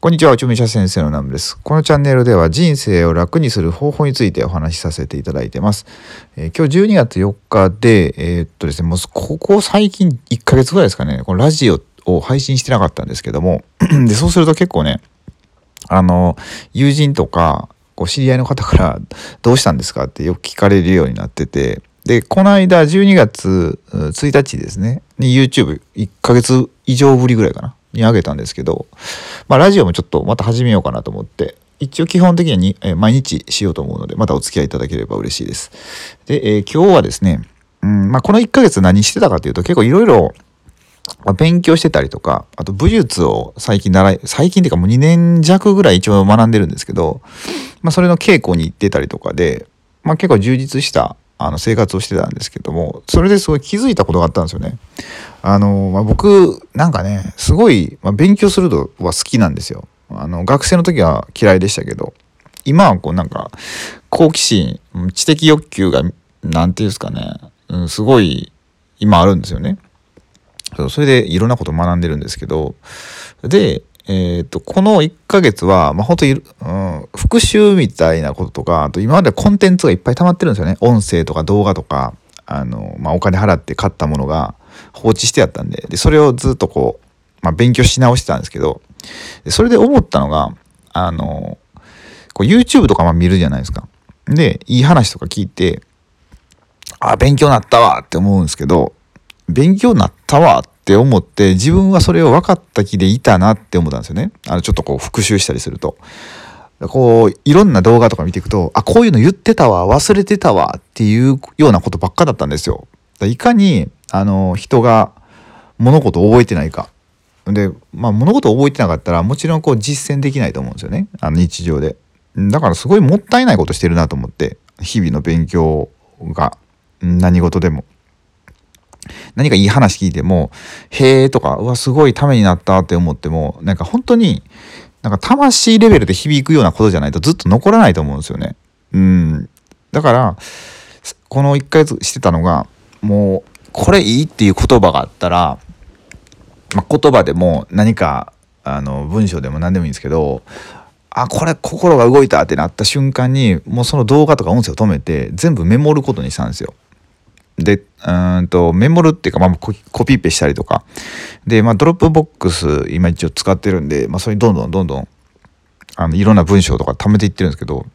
こんにちは、内海者先生のナムです。このチャンネルでは人生を楽にする方法についてお話しさせていただいてます。えー、今日12月4日で、えー、っとですね、もうここ最近1ヶ月ぐらいですかね、このラジオを配信してなかったんですけども、で、そうすると結構ね、あの、友人とか、こう知り合いの方からどうしたんですかってよく聞かれるようになってて、で、この間12月1日ですね、に YouTube1 ヶ月以上ぶりぐらいかな。にあげたんですけど、まあ、ラジオもちょっとまた始めようかなと思って、一応基本的にえ毎日しようと思うので、またお付き合いいただければ嬉しいです。で、えー、今日はですね、うんまあ、この1ヶ月何してたかというと、結構いろいろ勉強してたりとか、あと武術を最近習い、最近っていうかもう2年弱ぐらい一応学んでるんですけど、まあ、それの稽古に行ってたりとかで、まあ、結構充実したあの生活をしてたんですけどもそれですごい気づいたことがあったんですよね。あの、まあ、僕なんかねすごい、まあ、勉強するのは好きなんですよ。あの学生の時は嫌いでしたけど今はこうなんか好奇心知的欲求が何て言うんですかね、うん、すごい今あるんですよね。それでいろんなこと学んでるんですけどでえーと、この1ヶ月は、まあ、本当に、うん、復習みたいなこととかあと今までコンテンツがいっぱい溜まってるんですよね音声とか動画とかあの、まあ、お金払って買ったものが放置してあったんででそれをずっとこう、まあ、勉強し直してたんですけどそれで思ったのがあのこう YouTube とかま見るじゃないですか。でいい話とか聞いてあ勉強なったわって思うんですけど勉強なったわってって思って自分はそれを分かった気でいたなって思ったんですよね。あのちょっとこう復習したりすると。こういろんな動画とか見ていくとあこういうの言ってたわ忘れてたわっていうようなことばっかだったんですよ。いかにあの人が物事を覚えてないか。で、まあ、物事を覚えてなかったらもちろんこう実践できないと思うんですよねあの日常で。だからすごいもったいないことしてるなと思って日々の勉強が何事でも。何かいい話聞いても、へえとか、うわ、すごいためになったって思っても、なんか本当に、なんか魂レベルで響くようなことじゃないとずっと残らないと思うんですよね。うん。だから、この1ヶ月してたのが、もう、これいいっていう言葉があったら、まあ、言葉でも何か、あの、文章でも何でもいいんですけど、あ、これ心が動いたってなった瞬間に、もうその動画とか音声を止めて、全部メモることにしたんですよ。で、うんと、メモるっていうか、まあ、コピーペしたりとか。で、まあ、 Dropbox、今一応使ってるんで、まあ、それにどんどんどんどん、あの、いろんな文章とか貯めていってるんですけど、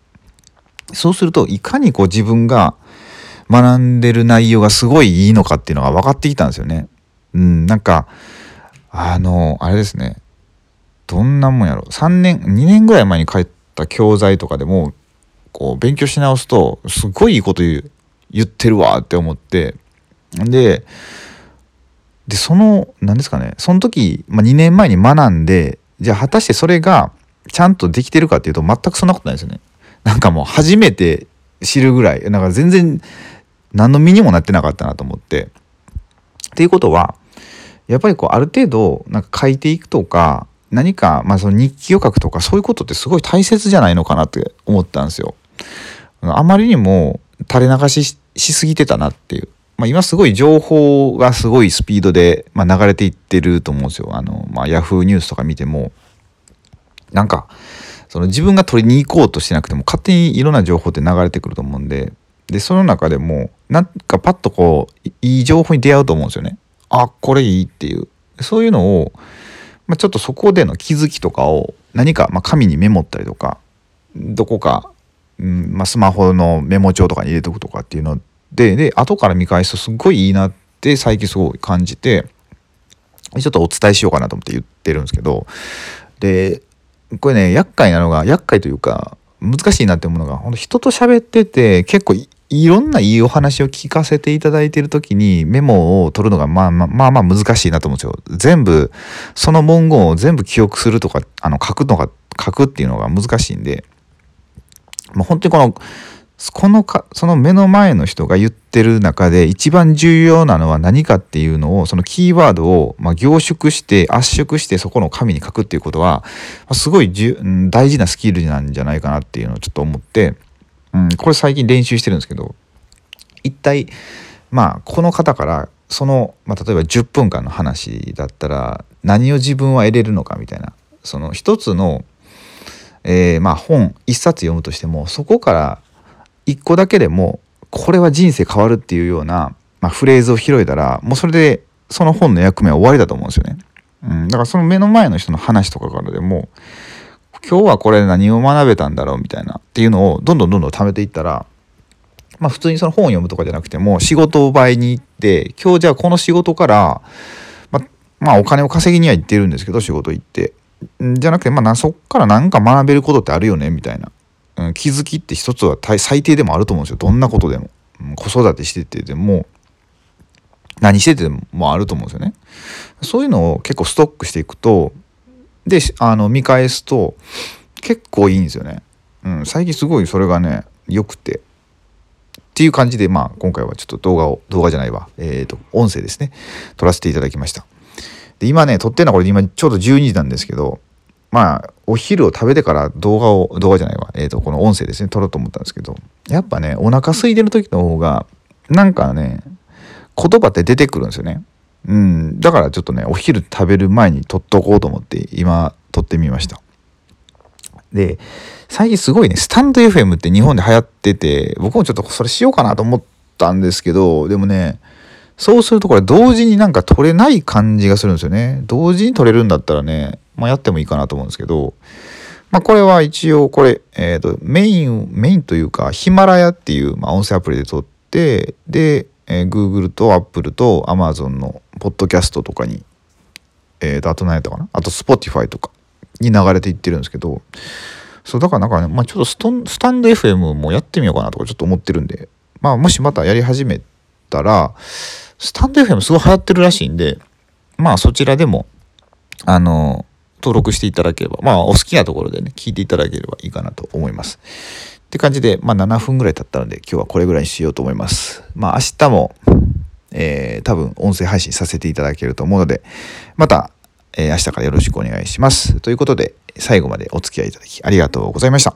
そうすると、いかにこう自分が学んでる内容がすごいいいのかっていうのが分かってきたんですよね。うん、なんか、あの、あれですね。どんなもんやろ。3年、2年ぐらい前に書いた教材とかでも、こう、勉強し直すと、すごいいいこと言う。言ってるわって思ってででその何ですかねその時、まあ、2年前に学んでじゃあ果たしてそれがちゃんとできてるかっていうと全くそんなことないですよね。なんかもう初めて知るぐらいなんか全然何の身にもなってなかったなと思って。っていうことはやっぱりこうある程度なんか書いていくとか何か、まあ、その日記を書くとかそういうことってすごい大切じゃないのかなって思ったんですよ。あまりにも垂れ流ししすぎてたなっていう。まあ、今すごい情報がすごいスピードで、まあ、流れていってると思うんですよ。あの、まあ、ヤフーニュースとか見ても、なんか、その自分が取りに行こうとしてなくても勝手にいろんな情報って流れてくると思うんで、で、その中でも、なんかパッとこう、いい情報に出会うと思うんですよね。あ、これいいっていう。そういうのを、まあ、ちょっとそこでの気づきとかを何か、まあ、紙にメモったりとか、どこかうんまあ、スマホのメモ帳とかに入れとくとかっていうのでで後から見返すとすっごいいいなって最近すごい感じてちょっとお伝えしようかなと思って言ってるんですけどでこれね厄介なのが厄介というか難しいなって思うのがほんと人と喋ってて結構いいろんないいお話を聞かせていただいている時にメモを取るのがまあまあまあまあ難しいなと思うんですよ。全部その文言を全部記憶するとかあの書くのが書くっていうのが難しいんでもう本当にこのこのかその目の前の人が言ってる中で一番重要なのは何かっていうのをそのキーワードをまあ凝縮して圧縮してそこの紙に書くっていうことはすごい大事なスキルなんじゃないかなっていうのをちょっと思って、うん、これ最近練習してるんですけど一体まあこの方からその、まあ、例えば10分間の話だったら何を自分は得れるのかみたいなその一つの、えー、まあ本一冊読むとしてもそこから一個だけでもこれは人生変わるっていうような、まあ、フレーズを拾えたらもうそれでその本の役目は終わりだと思うんですよね。うん、だからその目の前の人の話とかからでも今日はこれ何を学べたんだろうみたいなっていうのをどんどんどんどん貯めていったらまあ普通にその本を読むとかじゃなくても仕事場に行って今日じゃあこの仕事からまあ、まあ、お金を稼ぎには行ってるんですけど仕事行って。じゃなくてまあそっから何か学べることってあるよねみたいな、うん、気づきって一つは最低でもあると思うんですよ。どんなことでも、うん、子育てしててでも何しててもあると思うんですよね。そういうのを結構ストックしていくとであの見返すと結構いいんですよね、うん、最近すごいそれがね良くて。っていう感じで、まあ、今回はちょっと動画を、動画じゃないわ、えっ、ー、と、音声ですね、撮らせていただきました。で、今ね、撮ってるのはこれ今ちょうど12時なんですけど、まあ、お昼を食べてから動画を、動画じゃないわ、えっ、ー、と、この音声ですね、撮ろうと思ったんですけど、やっぱね、お腹空いてる時の方が、なんかね、言葉って出てくるんですよね。うん、だからちょっとね、お昼食べる前に撮っとこうと思って、今、撮ってみました。で、最近すごいね、スタンド FM って日本で流行ってて、僕もちょっとそれしようかなと思ったんですけど、でもね、そうするとこれ同時になんか撮れない感じがするんですよね。同時に撮れるんだったらね、まあ、やってもいいかなと思うんですけど、まあ、これは一応これ、えっ、ー、と、メイン、メインというか、ヒマラヤっていう、まあ、音声アプリで撮って、で、えー、Google と Apple と Amazon のポッドキャストとかに、えーと、あと何やったかな？あと Spotify とかに流れていってるんですけど、そう、だからなんかね、まあちょっとストンスタンド FM もやってみようかなとかちょっと思ってるんで、まあもしまたやり始めたら、スタンド FM すごい流行ってるらしいんで、まあそちらでも、あの、登録していただければ、まあお好きなところでね、聞いていただければいいかなと思います。って感じで、まあ7分ぐらい経ったので、今日はこれぐらいにしようと思います。まあ明日も、えー、多分音声配信させていただけると思うので、また、えー、明日からよろしくお願いします。ということで、最後までお付き合いいただきありがとうございました。